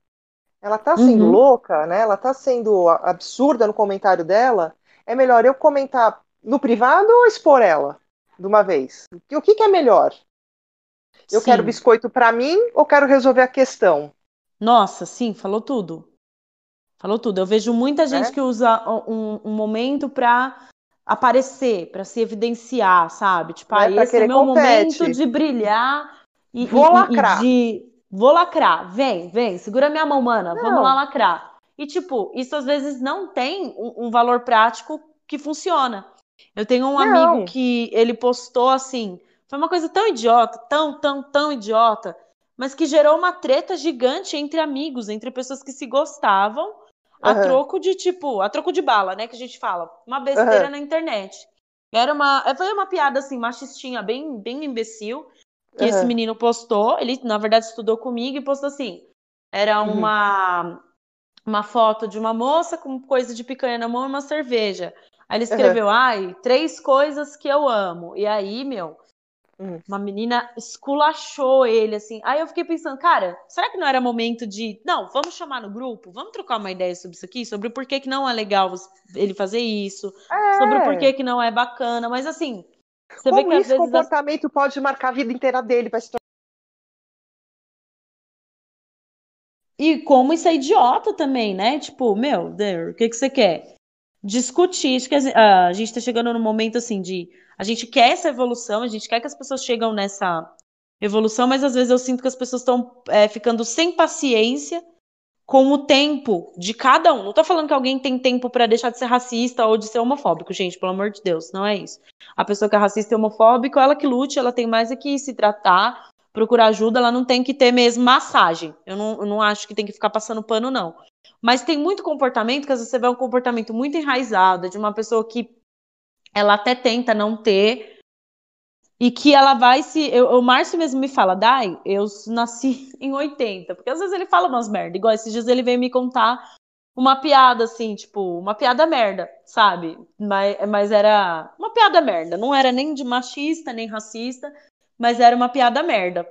ela tá sendo Uhum. louca, né? Ela tá sendo absurda no comentário dela. É melhor eu comentar no privado ou expor ela de uma vez? O que, que é melhor? Eu Sim. quero biscoito para mim ou quero resolver a questão? Nossa, sim, falou tudo. Falou tudo. Eu vejo muita gente Né? que usa um, um momento pra aparecer, pra se evidenciar, sabe? Tipo, Né? ah, Pra esse é meu confete. momento de brilhar e, Vou e- lacrar. e de. Vou lacrar. Vem, vem, segura minha mão, mana. Vamos Não. lá lacrar. E, tipo, isso às vezes não tem um, um valor prático que funciona. Eu tenho um Não. amigo que ele postou assim. Foi uma coisa tão idiota, tão, tão, tão idiota, mas que gerou uma treta gigante entre amigos, entre pessoas que se gostavam, a Aham. troco de tipo, a troco de bala, né, que a gente fala, uma besteira Aham. na internet. Era uma, foi uma piada assim, machistinha, bem, bem imbecil, que esse Aham. menino postou, ele na verdade estudou comigo e postou assim, era Uhum. uma uma foto de uma moça com coisa de picanha na mão e uma cerveja. Aí ele escreveu, ai, três coisas que eu amo. E aí, meu, Hum. Uma menina esculachou ele, assim. Aí eu fiquei pensando, cara, será que não era momento de. Não, vamos chamar no grupo, vamos trocar uma ideia sobre isso aqui, sobre por que, que não é legal ele fazer isso, é. sobre por que, que não é bacana, mas assim. Você Como vê que, esse comportamento as... pode marcar a vida inteira dele, vai se E como isso é idiota também, né? Tipo, meu, o que, que você quer? Discutir. Acho que a, gente está chegando no momento assim de. A gente quer essa evolução, a gente quer que as pessoas chegam nessa evolução, mas às vezes eu sinto que as pessoas estão é, ficando sem paciência com o tempo de cada um. Não tô falando que alguém tem tempo para deixar de ser racista ou de ser homofóbico, gente, pelo amor de Deus, não é isso. A pessoa que é racista e homofóbico, ela que lute, ela tem mais é que se tratar, procurar ajuda, ela não tem que ter mesmo massagem. Eu não, eu não acho que tem que ficar passando pano, não. Mas tem muito comportamento que às vezes você vê um comportamento muito enraizado de uma pessoa que ela até tenta não ter e que ela vai se. Eu, o Márcio mesmo me fala, Dai, eu nasci (laughs) em 80, porque às vezes ele fala umas merda, igual esses dias ele veio me contar uma piada assim, tipo, uma piada merda, sabe? Mas, mas era uma piada merda, não era nem de machista, nem racista, mas era uma piada merda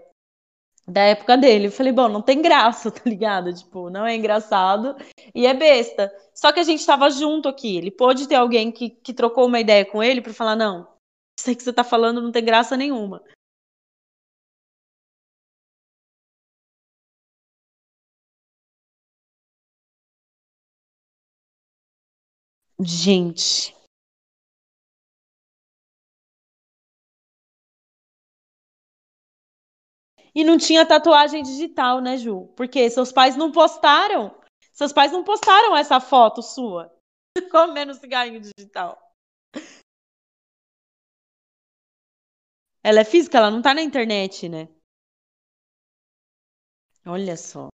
da época dele. Eu falei, bom, não tem graça, (laughs) tá ligado? Tipo, não é engraçado e é besta. Só que a gente tava junto aqui. Ele pôde ter alguém que, que trocou uma ideia com ele para falar, não, isso aí que você tá falando não tem graça nenhuma. Gente, E não tinha tatuagem digital, né, Ju? Porque seus pais não postaram. Seus pais não postaram essa foto sua (laughs) comendo cigarrinho digital. Ela é física, ela não tá na internet, né? Olha só.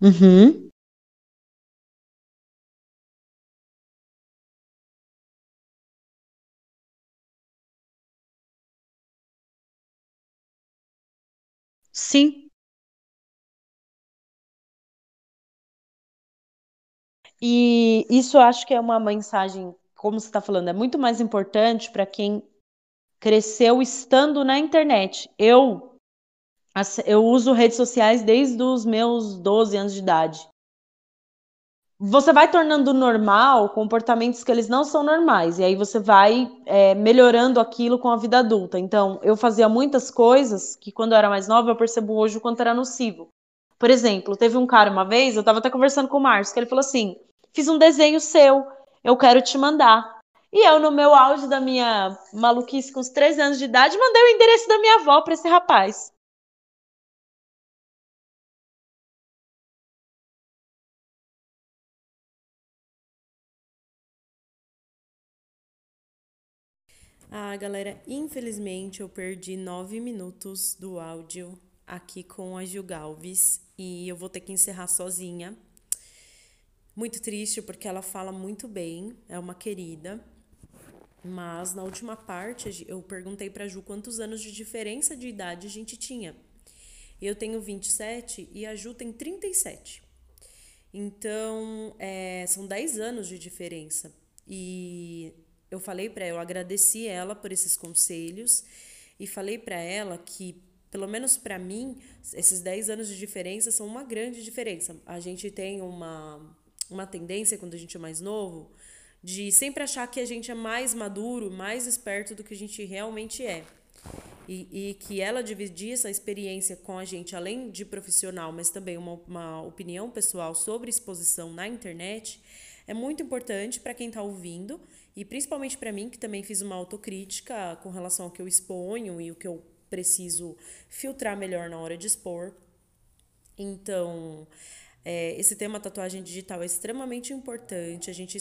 Uhum. Sim. E isso acho que é uma mensagem, como você está falando, é muito mais importante para quem cresceu estando na internet. Eu eu uso redes sociais desde os meus 12 anos de idade. Você vai tornando normal comportamentos que eles não são normais, e aí você vai é, melhorando aquilo com a vida adulta. Então, eu fazia muitas coisas que, quando eu era mais nova, eu percebo hoje o quanto era nocivo. Por exemplo, teve um cara uma vez, eu estava até conversando com o Márcio, que ele falou assim: fiz um desenho seu, eu quero te mandar. E eu, no meu auge da minha maluquice com os 13 anos de idade, mandei o endereço da minha avó para esse rapaz. Ah, galera, infelizmente eu perdi nove minutos do áudio aqui com a Gil Galves e eu vou ter que encerrar sozinha. Muito triste porque ela fala muito bem, é uma querida. Mas na última parte eu perguntei para Ju quantos anos de diferença de idade a gente tinha. Eu tenho 27 e a Ju tem 37. Então, é, são 10 anos de diferença. E eu falei para ela, eu agradeci ela por esses conselhos e falei para ela que pelo menos para mim, esses 10 anos de diferença são uma grande diferença. A gente tem uma, uma tendência, quando a gente é mais novo, de sempre achar que a gente é mais maduro, mais esperto do que a gente realmente é. E, e que ela dividir essa experiência com a gente, além de profissional, mas também uma, uma opinião pessoal sobre exposição na internet, é muito importante para quem está ouvindo e principalmente para mim, que também fiz uma autocrítica com relação ao que eu exponho e o que eu preciso filtrar melhor na hora de expor. Então, é, esse tema tatuagem digital é extremamente importante. A gente,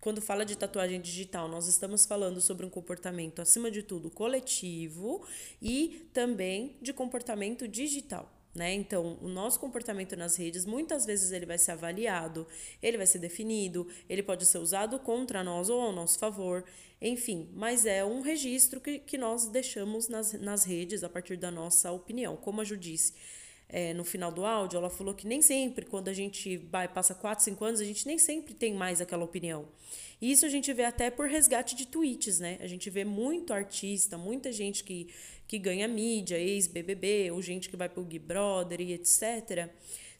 quando fala de tatuagem digital, nós estamos falando sobre um comportamento, acima de tudo, coletivo e também de comportamento digital. Né? Então, o nosso comportamento nas redes, muitas vezes ele vai ser avaliado, ele vai ser definido, ele pode ser usado contra nós ou ao nosso favor, enfim, mas é um registro que, que nós deixamos nas, nas redes a partir da nossa opinião. Como a Ju disse, é, no final do áudio, ela falou que nem sempre, quando a gente vai, passa 4, 5 anos, a gente nem sempre tem mais aquela opinião. E isso a gente vê até por resgate de tweets, né? A gente vê muito artista, muita gente que, que ganha mídia, ex-BBB, ou gente que vai pro Big Brother e etc.,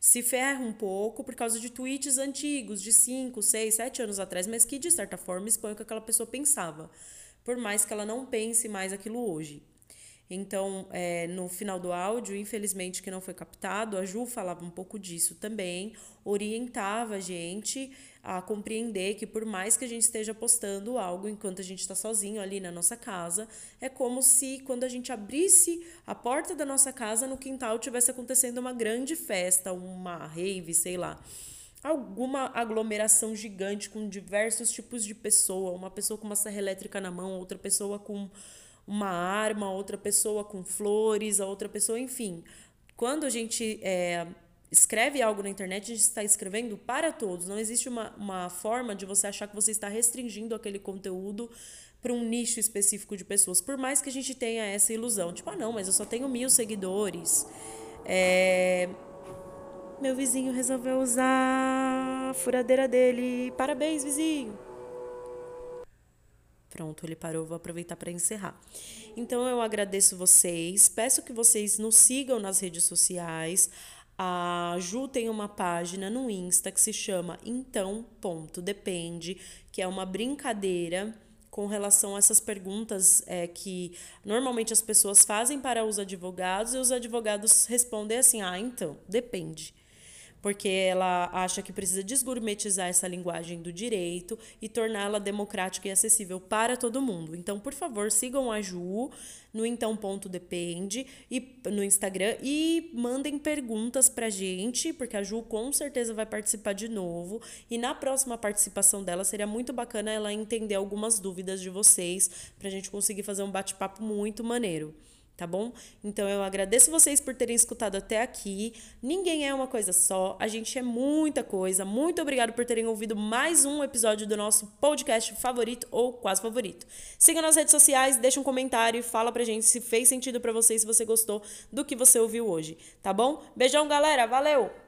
se ferra um pouco por causa de tweets antigos, de 5, 6, 7 anos atrás, mas que de certa forma expõe o que aquela pessoa pensava, por mais que ela não pense mais aquilo hoje. Então, é, no final do áudio, infelizmente que não foi captado, a Ju falava um pouco disso também, orientava a gente a compreender que por mais que a gente esteja postando algo enquanto a gente está sozinho ali na nossa casa, é como se quando a gente abrisse a porta da nossa casa no quintal tivesse acontecendo uma grande festa, uma rave, sei lá alguma aglomeração gigante com diversos tipos de pessoa, uma pessoa com uma serra elétrica na mão, outra pessoa com uma arma, outra pessoa com flores, a outra pessoa, enfim. Quando a gente é, escreve algo na internet, a gente está escrevendo para todos. Não existe uma, uma forma de você achar que você está restringindo aquele conteúdo para um nicho específico de pessoas. Por mais que a gente tenha essa ilusão. Tipo, ah, não, mas eu só tenho mil seguidores. É... Meu vizinho resolveu usar a furadeira dele. Parabéns, vizinho. Pronto, ele parou, vou aproveitar para encerrar. Então eu agradeço vocês, peço que vocês nos sigam nas redes sociais. A Ju tem uma página no Insta que se chama Então Ponto Depende, que é uma brincadeira com relação a essas perguntas é, que normalmente as pessoas fazem para os advogados e os advogados respondem assim: ah, então, depende porque ela acha que precisa desgourmetizar essa linguagem do direito e torná-la democrática e acessível para todo mundo. Então, por favor, sigam a Ju no Então Ponto Depende e no Instagram e mandem perguntas pra gente, porque a Ju com certeza vai participar de novo. E na próxima participação dela seria muito bacana ela entender algumas dúvidas de vocês, pra gente conseguir fazer um bate-papo muito maneiro tá bom? Então eu agradeço vocês por terem escutado até aqui. Ninguém é uma coisa só, a gente é muita coisa. Muito obrigado por terem ouvido mais um episódio do nosso podcast favorito ou quase favorito. Siga nas redes sociais, deixa um comentário e fala pra gente se fez sentido para você, se você gostou do que você ouviu hoje, tá bom? Beijão, galera. Valeu.